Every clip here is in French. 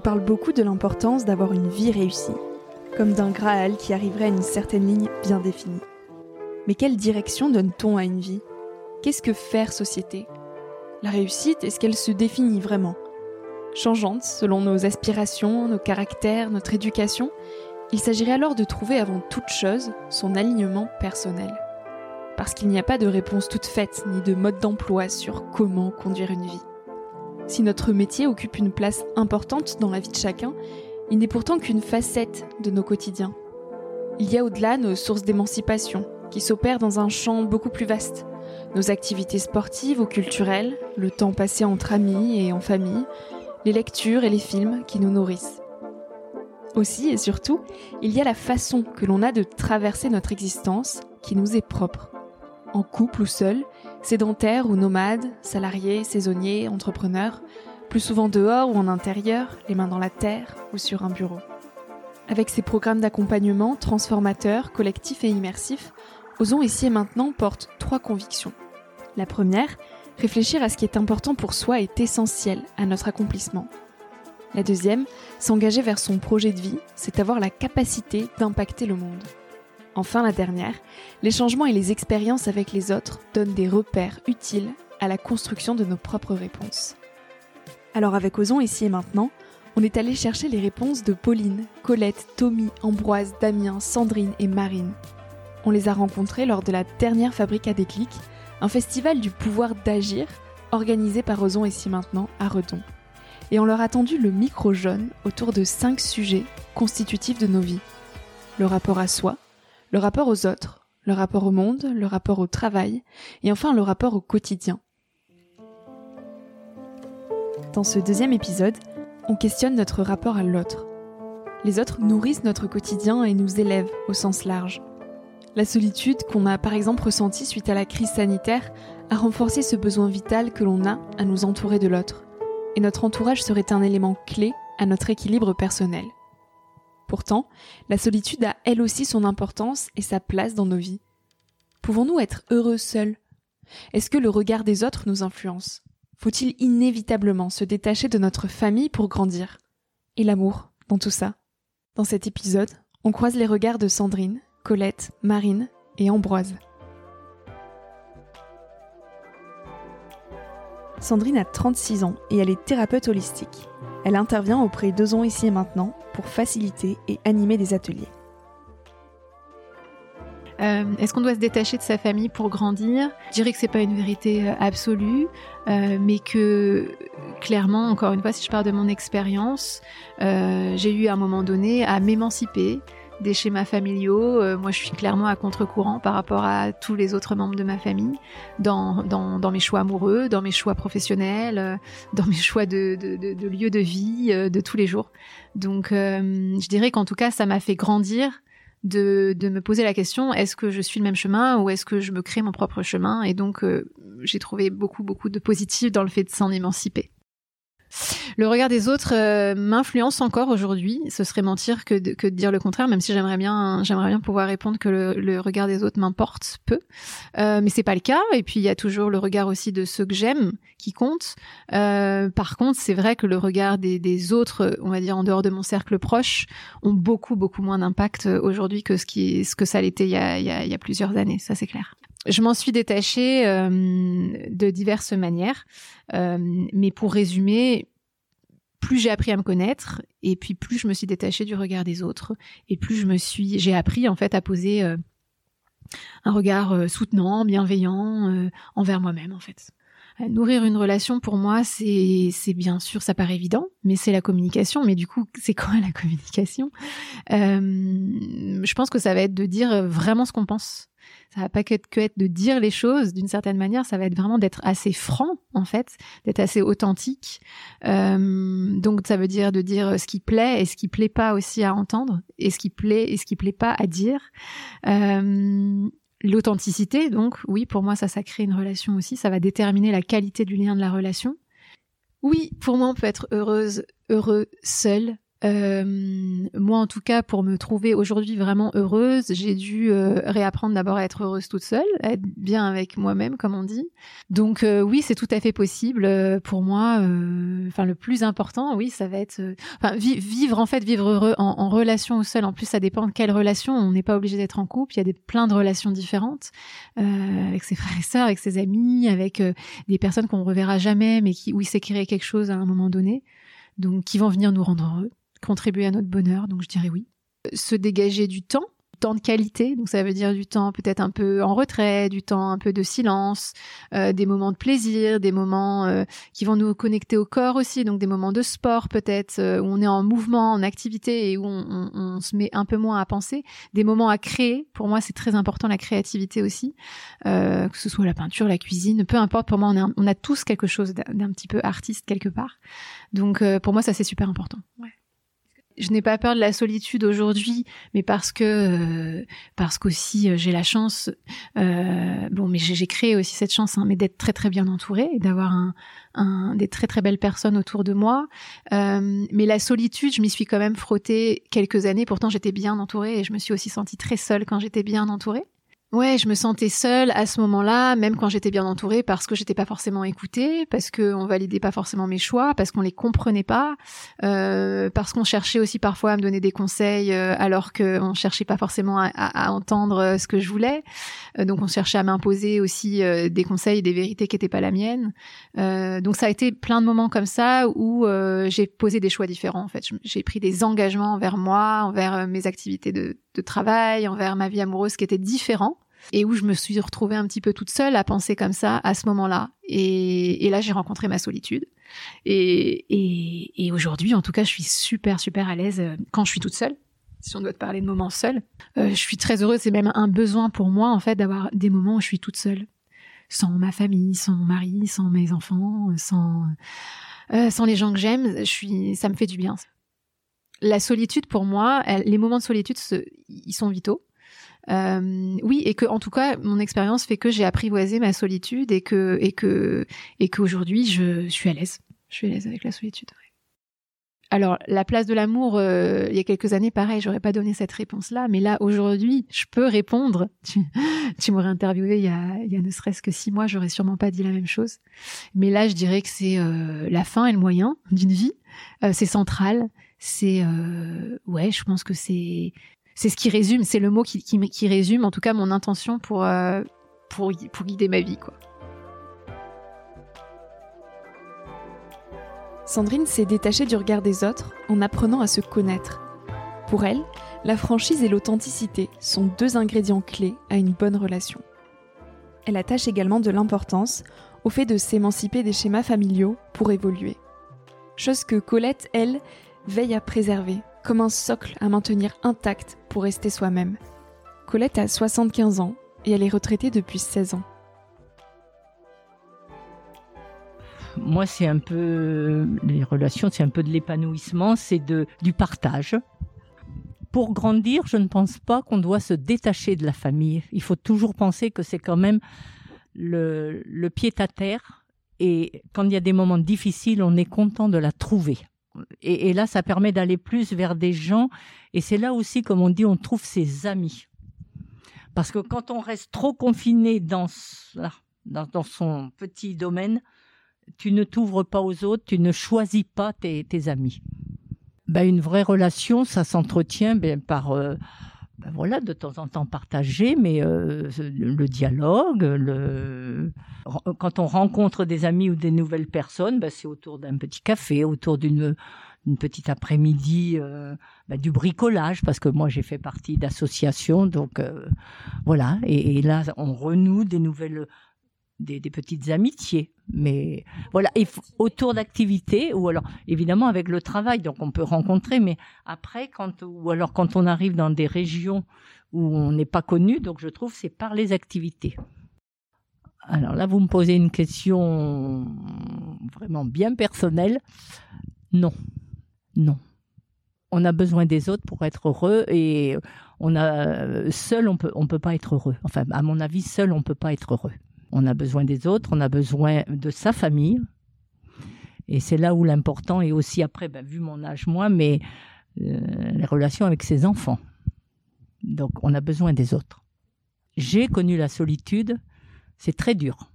nous parle beaucoup de l'importance d'avoir une vie réussie, comme d'un Graal qui arriverait à une certaine ligne bien définie. Mais quelle direction donne-t-on à une vie? Qu'est-ce que faire société? La réussite, est-ce qu'elle se définit vraiment? Changeante selon nos aspirations, nos caractères, notre éducation, il s'agirait alors de trouver avant toute chose son alignement personnel. Parce qu'il n'y a pas de réponse toute faite ni de mode d'emploi sur comment conduire une vie. Si notre métier occupe une place importante dans la vie de chacun, il n'est pourtant qu'une facette de nos quotidiens. Il y a au-delà nos sources d'émancipation, qui s'opèrent dans un champ beaucoup plus vaste. Nos activités sportives ou culturelles, le temps passé entre amis et en famille, les lectures et les films qui nous nourrissent. Aussi et surtout, il y a la façon que l'on a de traverser notre existence qui nous est propre. En couple ou seul, sédentaire ou nomade, salarié, saisonnier, entrepreneur, plus souvent dehors ou en intérieur, les mains dans la terre ou sur un bureau. Avec ces programmes d'accompagnement transformateurs, collectifs et immersifs, Osons ici et maintenant porte trois convictions. La première, réfléchir à ce qui est important pour soi est essentiel à notre accomplissement. La deuxième, s'engager vers son projet de vie, c'est avoir la capacité d'impacter le monde. Enfin, la dernière, les changements et les expériences avec les autres donnent des repères utiles à la construction de nos propres réponses. Alors avec Ozon ici et maintenant, on est allé chercher les réponses de Pauline, Colette, Tommy, Ambroise, Damien, Sandrine et Marine. On les a rencontrés lors de la dernière Fabrique à déclic, un festival du pouvoir d'agir organisé par Ozon ici maintenant à Redon. Et on leur a tendu le micro jaune autour de cinq sujets constitutifs de nos vies. Le rapport à soi, le rapport aux autres, le rapport au monde, le rapport au travail, et enfin le rapport au quotidien. Dans ce deuxième épisode, on questionne notre rapport à l'autre. Les autres nourrissent notre quotidien et nous élèvent au sens large. La solitude qu'on a par exemple ressentie suite à la crise sanitaire a renforcé ce besoin vital que l'on a à nous entourer de l'autre. Et notre entourage serait un élément clé à notre équilibre personnel. Pourtant, la solitude a elle aussi son importance et sa place dans nos vies. Pouvons-nous être heureux seuls? Est-ce que le regard des autres nous influence? Faut-il inévitablement se détacher de notre famille pour grandir? Et l'amour dans tout ça? Dans cet épisode, on croise les regards de Sandrine, Colette, Marine et Ambroise. Sandrine a 36 ans et elle est thérapeute holistique. Elle intervient auprès d'Ozon ici et maintenant pour faciliter et animer des ateliers. Euh, est-ce qu'on doit se détacher de sa famille pour grandir? Je dirais que c'est pas une vérité euh, absolue, euh, mais que clairement, encore une fois, si je parle de mon expérience, j'ai eu à un moment donné à m'émanciper des schémas familiaux. Euh, moi, je suis clairement à contre-courant par rapport à tous les autres membres de ma famille, dans, mes choix amoureux, dans mes choix professionnels, euh, dans mes choix de, de, de, lieu de vie, euh, de tous les jours. Donc, je dirais qu'en tout cas, ça m'a fait grandir de me poser la question est-ce que je suis le même chemin ou est-ce que je me crée mon propre chemin? Et donc, j'ai trouvé beaucoup, beaucoup de positif dans le fait de s'en émanciper. Le regard des autres euh, m'influence encore aujourd'hui. Ce serait mentir que de, que de dire le contraire, même si j'aimerais bien, j'aimerais bien pouvoir répondre que le, regard des autres m'importe peu. Euh, mais c'est pas le cas. Et puis il y a toujours le regard aussi de ceux que j'aime qui compte. Euh, par contre, c'est vrai que le regard des, des, autres, on va dire en dehors de mon cercle proche, ont beaucoup beaucoup moins d'impact aujourd'hui que ce qui, ce que ça l'était il y a, y a, il y a plusieurs années. Ça c'est clair je m'en suis détachée euh, de diverses manières, euh, mais pour résumer, plus j'ai appris à me connaître, et puis plus je me suis détachée du regard des autres, et plus je me suis, j'ai appris en fait à poser euh, un regard soutenant, bienveillant envers moi-même en fait. Nourrir une relation, pour moi, c'est, c'est bien sûr, ça paraît évident, mais c'est la communication. Mais du coup, c'est quoi la communication? Je pense que ça va être de dire vraiment ce qu'on pense ça va pas que être, de dire les choses d'une certaine manière, ça va être vraiment d'être assez franc en fait, d'être assez authentique. Euh, donc ça veut dire de dire ce qui plaît et ce qui plaît pas aussi à entendre, et ce qui plaît et ce qui plaît pas à dire. Euh, L'authenticité, donc oui, pour moi ça, ça crée une relation aussi, ça va déterminer la qualité du lien de la relation. Oui, pour moi on peut être heureuse, heureux seul, euh, moi, en tout cas, pour me trouver aujourd'hui vraiment heureuse, j'ai dû euh, réapprendre d'abord à être heureuse toute seule, à être bien avec moi-même, comme on dit. Donc euh, oui, c'est tout à fait possible pour moi. Enfin, le plus important, oui, ça va être, enfin, vivre en fait, vivre heureux en, relation au seul. En plus, ça dépend de quelle relation. On n'est pas obligé d'être en couple. Il y a des plein de relations différentes avec ses frères et sœurs, avec ses amis, avec des personnes qu'on reverra jamais, mais qui où il s'est quelque chose à un moment donné donc qui vont venir nous rendre heureux contribuer à notre bonheur, donc je dirais oui. Se dégager du temps, temps de qualité, donc ça veut dire du temps peut-être un peu en retrait, du temps un peu de silence, euh, des moments de plaisir, des moments euh, qui vont nous connecter au corps aussi, donc des moments de sport peut-être euh, où on est en mouvement, en activité et où on, se met un peu moins à penser, des moments à créer. Pour moi, c'est très important la créativité aussi, que ce soit la peinture, la cuisine, peu importe. Pour moi, on, a tous quelque chose d'un petit peu artiste quelque part. Donc pour moi, ça c'est super important. Je n'ai pas peur de la solitude aujourd'hui, mais parce que euh, parce qu'aussi euh, j'ai la chance, euh, bon, mais j'ai créé aussi cette chance, hein, mais d'être très très bien entourée et d'avoir un, des très très belles personnes autour de moi. mais la solitude, je m'y suis quand même frottée quelques années. Pourtant, j'étais bien entourée et je me suis aussi sentie très seule quand j'étais bien entourée. Ouais, je me sentais seule à ce moment-là, même quand j'étais bien entourée, parce que j'étais pas forcément écoutée, parce qu'on validait pas forcément mes choix, parce qu'on les comprenait pas, euh, parce qu'on cherchait aussi parfois à me donner des conseils euh, alors qu'on cherchait pas forcément à, entendre euh, ce que je voulais. donc on cherchait à m'imposer aussi des conseils, des vérités qui étaient pas la mienne. donc ça a été plein de moments comme ça où j'ai posé des choix différents. En fait, j'ai pris des engagements envers moi, envers mes activités de, de travail, envers ma vie amoureuse qui étaient différents et où je me suis retrouvée un petit peu toute seule à penser comme ça à ce moment-là. Et, là, j'ai rencontré ma solitude. Et, aujourd'hui, en tout cas, je suis super, super à l'aise euh, quand je suis toute seule. Si on doit te parler de moments seuls, euh, je suis très heureuse. C'est même un besoin pour moi, en fait, d'avoir des moments où je suis toute seule, sans ma famille, sans mon mari, sans mes enfants, sans euh, sans les gens que j'aime. Je suis, ça me fait du bien. La solitude, pour moi, les moments de solitude, ils sont vitaux euh, oui, et que en tout cas, mon expérience fait que j'ai apprivoisé ma solitude et que et que et qu'aujourd'hui, je, suis à l'aise. Je suis à l'aise avec la solitude. Alors, la place de l'amour, euh, il y a quelques années, pareil, j'aurais pas donné cette réponse-là, mais là, aujourd'hui, je peux répondre. Tu, m'aurais interviewé il y a, il y a ne serait-ce que six mois, j'aurais sûrement pas dit la même chose. Mais là, je dirais que c'est euh, la fin et le moyen d'une vie. c'est central. C'est ouais, je pense que c'est c'est ce qui résume, c'est le mot qui, qui, résume en tout cas mon intention pour, euh, pour, pour guider ma vie. Quoi. Sandrine s'est détachée du regard des autres en apprenant à se connaître. Pour elle, la franchise et l'authenticité sont deux ingrédients clés à une bonne relation. Elle attache également de l'importance au fait de s'émanciper des schémas familiaux pour évoluer. Chose que Colette, elle, veille à préserver comme un socle à maintenir intact pour rester soi-même. Colette a 75 ans et elle est retraitée depuis 16 ans. Moi, c'est un peu les relations, c'est un peu de l'épanouissement, c'est du partage. Pour grandir, je ne pense pas qu'on doit se détacher de la famille. Il faut toujours penser que c'est quand même le, le pied à terre. Et quand il y a des moments difficiles, on est content de la trouver et, là, ça permet d'aller plus vers des gens. Et c'est là aussi, comme on dit, on trouve ses amis. Parce que quand on reste trop confiné dans, dans, son petit domaine, tu ne t'ouvres pas aux autres, tu ne choisis pas tes, amis. Ben, une vraie relation, ça s'entretient ben, par euh, ben voilà, de temps en temps partager, mais euh, le dialogue, le... quand on rencontre des amis ou des nouvelles personnes, ben c'est autour d'un petit café, autour d'une une petite après-midi, euh, ben du bricolage, parce que moi j'ai fait partie d'associations, donc euh, voilà, et, là on renoue des nouvelles des, petites amitiés. Mais voilà, autour d'activités, ou alors évidemment avec le travail, donc on peut rencontrer, mais après, quand, ou alors quand on arrive dans des régions où on n'est pas connu, donc je trouve c'est par les activités. Alors là, vous me posez une question vraiment bien personnelle. Non, non. On a besoin des autres pour être heureux et on a seul on peut on peut pas être heureux. Enfin, à mon avis, seul on peut pas être heureux. On a besoin des autres, on a besoin de sa famille. Et c'est là où l'important est aussi après, ben, vu mon âge moi, mais les relations avec ses enfants. Donc on a besoin des autres. J'ai connu la solitude, c'est très dur,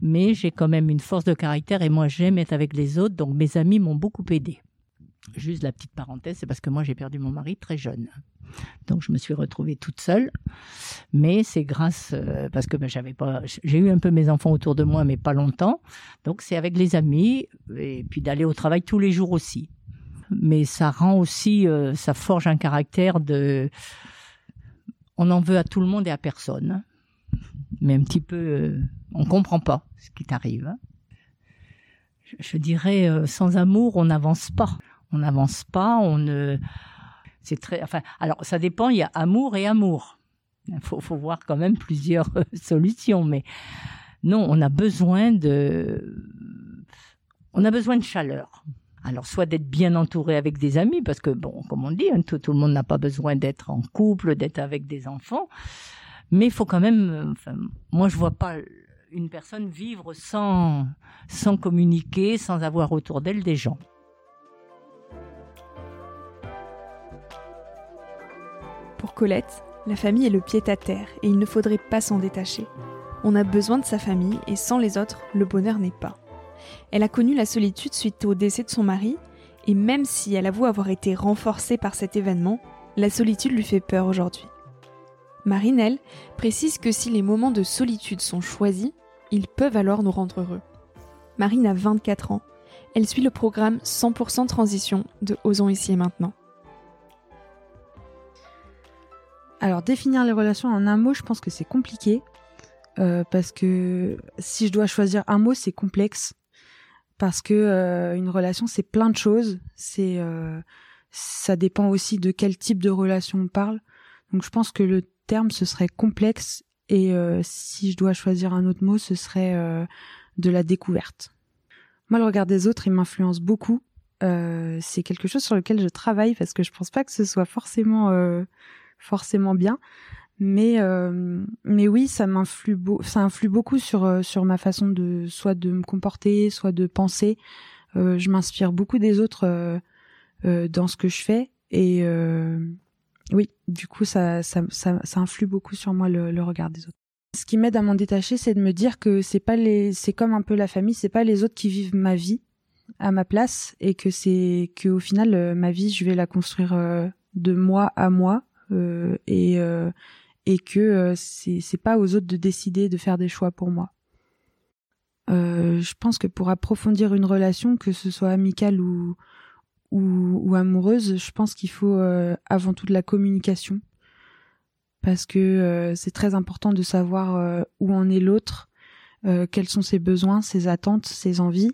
mais j'ai quand même une force de caractère et moi j'aime être avec les autres, donc mes amis m'ont beaucoup aidé. Juste la petite parenthèse, c'est parce que moi j'ai perdu mon mari très jeune. Donc je me suis retrouvée toute seule. Mais c'est grâce, euh, parce que ben, j'avais pas, j'ai eu un peu mes enfants autour de moi, mais pas longtemps. Donc c'est avec les amis et puis d'aller au travail tous les jours aussi. Mais ça rend aussi, euh, ça forge un caractère de, on en veut à tout le monde et à personne. Mais un petit peu, euh, on comprend pas ce qui t'arrive. Je, dirais, sans amour, on n'avance pas on n'avance pas, on ne. C'est très. Enfin, alors ça dépend. Il y a amour et amour. Il faut, voir quand même plusieurs solutions, mais non, on a besoin de. On a besoin de chaleur. Alors, soit d'être bien entouré avec des amis, parce que, bon, comme on dit, hein, tout, le monde n'a pas besoin d'être en couple, d'être avec des enfants. Mais il faut quand même. Enfin, moi, je vois pas une personne vivre sans, sans communiquer, sans avoir autour d'elle des gens. Pour Colette, la famille est le pied à terre et il ne faudrait pas s'en détacher. On a besoin de sa famille et sans les autres, le bonheur n'est pas. Elle a connu la solitude suite au décès de son mari et même si elle avoue avoir été renforcée par cet événement, la solitude lui fait peur aujourd'hui. Marinelle précise que si les moments de solitude sont choisis, ils peuvent alors nous rendre heureux. Marine a 24 ans. Elle suit le programme 100% transition de Osons ici et maintenant. Alors définir les relations en un mot, je pense que c'est compliqué euh, parce que si je dois choisir un mot, c'est complexe parce que euh, une relation c'est plein de choses. C'est euh, ça dépend aussi de quel type de relation on parle. Donc je pense que le terme ce serait complexe et si je dois choisir un autre mot, ce serait de la découverte. Moi, le regard des autres, il m'influence beaucoup. c'est quelque chose sur lequel je travaille parce que je pense pas que ce soit forcément forcément bien. Mais euh, mais oui, ça m'influe ça influe beaucoup sur euh, sur ma façon de soit de me comporter, soit de penser. Euh, je m'inspire beaucoup des autres dans ce que je fais et oui, du coup ça, ça ça influe beaucoup sur moi le, le regard des autres. Ce qui m'aide à m'en détacher, c'est de me dire que c'est pas les c'est comme un peu la famille, c'est pas les autres qui vivent ma vie à ma place et que c'est que au final ma vie, je vais la construire de moi à moi et euh, et que euh, c'est c'est pas aux autres de décider de faire des choix pour moi. je pense que pour approfondir une relation, que ce soit amicale ou, ou amoureuse, je pense qu'il faut avant tout de la communication parce que c'est très important de savoir où en est l'autre, quels sont ses besoins, ses attentes, ses envies.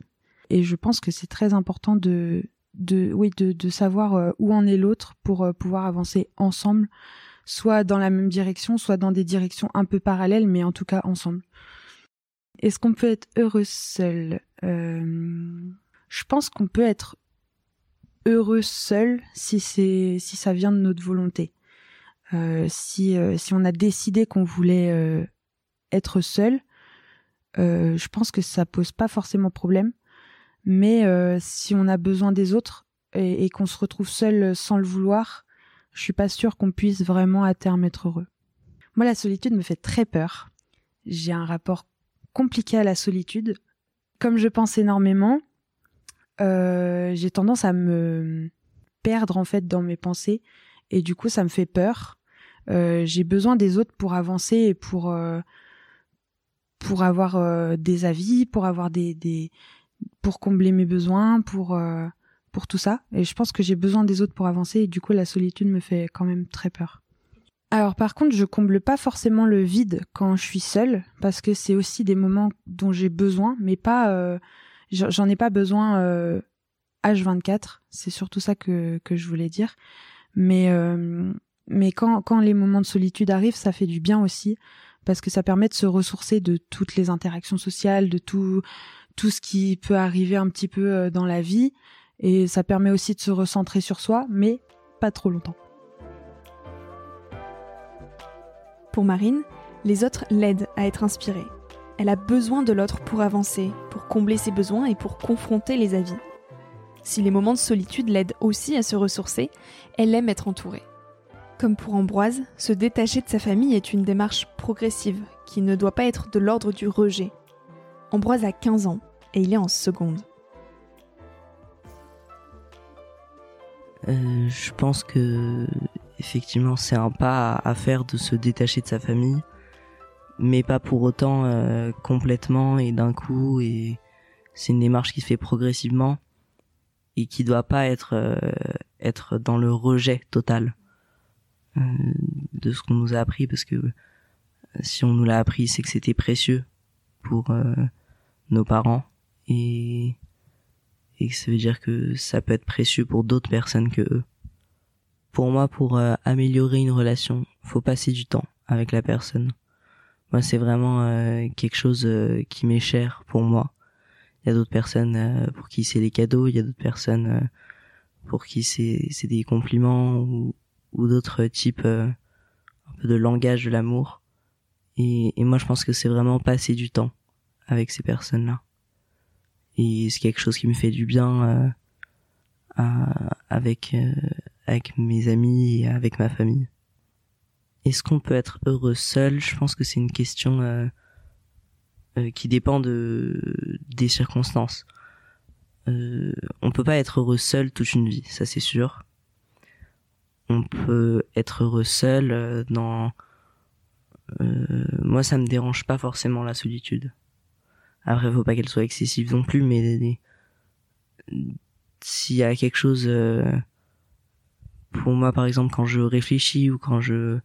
Et je pense que c'est très important de de oui de, de savoir euh, où en est l'autre pour euh, pouvoir avancer ensemble soit dans la même direction soit dans des directions un peu parallèles mais en tout cas ensemble. Est-ce qu'on peut être heureux seul? Euh, je pense qu'on peut être heureux seul si c'est si ça vient de notre volonté. Si si on a décidé qu'on voulait être seul je pense que ça pose pas forcément problème mais euh, si on a besoin des autres et, qu'on se retrouve seul sans le vouloir, je suis pas sûre qu'on puisse vraiment à terme être heureux. Moi, la solitude me fait très peur. J'ai un rapport compliqué à la solitude. Comme je pense énormément, euh, j'ai tendance à me perdre en fait dans mes pensées et du coup ça me fait peur. Euh, j'ai besoin des autres pour avancer et pour euh, pour avoir euh, des avis, pour avoir des, pour combler mes besoins, pour euh, pour tout ça. Et je pense que j'ai besoin des autres pour avancer. Et du coup, la solitude me fait quand même très peur. Alors par contre, je comble pas forcément le vide quand je suis seule, parce que c'est aussi des moments dont j'ai besoin, mais pas, euh, j'en ai pas besoin euh, H24. C'est surtout ça que que je voulais dire. Mais euh, mais quand quand les moments de solitude arrivent, ça fait du bien aussi, parce que ça permet de se ressourcer de toutes les interactions sociales, de tout tout ce qui peut arriver un petit peu euh, dans la vie et ça permet aussi de se recentrer sur soi, mais pas trop longtemps. Pour Marine, les autres l'aident à être inspirée. Elle a besoin de l'autre pour avancer, pour combler ses besoins et pour confronter les avis. Si les moments de solitude l'aident aussi à se ressourcer, elle aime être entourée. Comme pour Ambroise, se détacher de sa famille est une démarche progressive qui ne doit pas être de l'ordre du rejet. Ambroise a 15 ans et il est en seconde. Euh, je pense que effectivement c'est un pas à faire de se détacher de sa famille, mais pas pour autant euh, complètement et d'un coup. Et c'est une démarche qui se fait progressivement et qui doit pas être euh, être dans le rejet total de ce qu'on nous a appris parce que si on nous l'a appris c'est que c'était précieux pour nos parents et et ça veut dire que ça peut être précieux pour d'autres personnes que eux. Pour moi, pour euh, améliorer une relation, faut passer du temps avec la personne. Moi, c'est vraiment euh, quelque chose euh, qui m'est cher pour moi. Il y a d'autres personnes pour qui c'est les cadeaux, il y a d'autres personnes pour qui c'est c'est des compliments ou, ou d'autres types un peu de langage de l'amour. Et, et moi, je pense que c'est vraiment passer du temps avec ces personnes-là et c'est quelque chose qui me fait du bien euh, avec euh, avec mes amis et avec ma famille. Est-ce qu'on peut être heureux seul? Je pense que c'est une question euh, euh, qui dépend de des circonstances. Euh, on peut pas être heureux seul toute une vie, ça c'est sûr. On peut être heureux seul euh, dans. moi, ça me dérange pas forcément la solitude. Après, faut pas qu'elle soit excessive non plus, mais s'il y a quelque chose, euh, pour moi, par exemple, quand je réfléchis ou quand je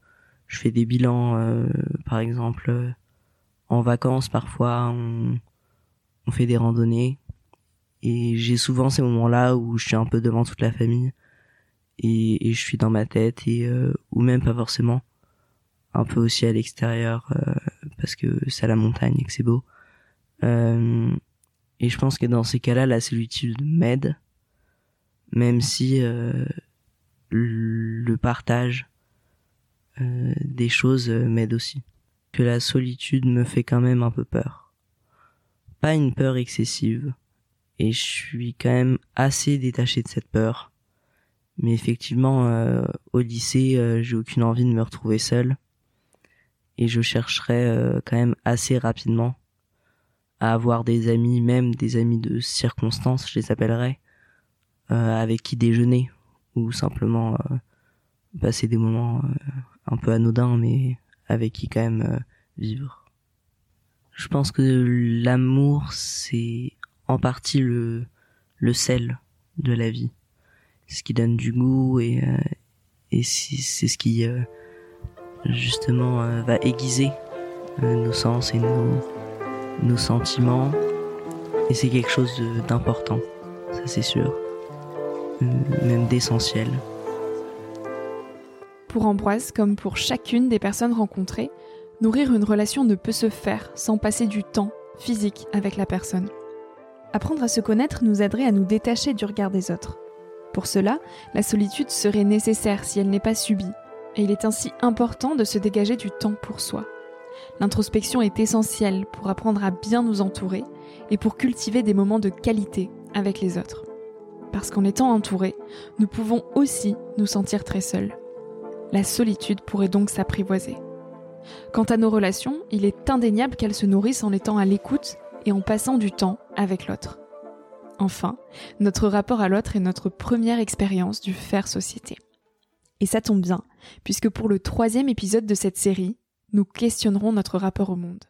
je fais des bilans, euh, par exemple, euh, en vacances, parfois, on, on fait des randonnées, et j'ai souvent ces moments-là où je suis un peu devant toute la famille et, et je suis dans ma tête et ou même pas forcément, un peu aussi à l'extérieur parce que c'est à la montagne et que c'est beau. Euh, et je pense que dans ces cas-là, la solitude m'aide, même si euh, le partage euh, des choses m'aide aussi. Que la solitude me fait quand même un peu peur. Pas une peur excessive. Et je suis quand même assez détaché de cette peur. Mais effectivement, au lycée, j'ai aucune envie de me retrouver seul. Et je chercherai quand même assez rapidement à avoir des amis, même des amis de circonstance, je les appellerais, euh, avec qui déjeuner ou simplement euh, passer des moments euh, un peu anodins, mais avec qui quand même euh, vivre. Je pense que l'amour, c'est en partie le, le sel de la vie, ce qui donne du goût et, euh, et c'est ce qui justement va aiguiser nos sens et nos nos sentiments. Et c'est quelque chose d'important, ça c'est sûr, euh, même d'essentiel. Pour Ambroise, comme pour chacune des personnes rencontrées, nourrir une relation ne peut se faire sans passer du temps physique avec la personne. Apprendre à se connaître nous aiderait à nous détacher du regard des autres. Pour cela, la solitude serait nécessaire si elle n'est pas subie, et il est ainsi important de se dégager du temps pour soi. L'introspection est essentielle pour apprendre à bien nous entourer et pour cultiver des moments de qualité avec les autres. Parce qu'en étant entourés, nous pouvons aussi nous sentir très seuls. La solitude pourrait donc s'apprivoiser. Quant à nos relations, il est indéniable qu'elles se nourrissent en étant à l'écoute et en passant du temps avec l'autre. Enfin, notre rapport à l'autre est notre première expérience du faire société. Et ça tombe bien, puisque pour le troisième épisode de cette série, nous questionnerons notre rapport au monde.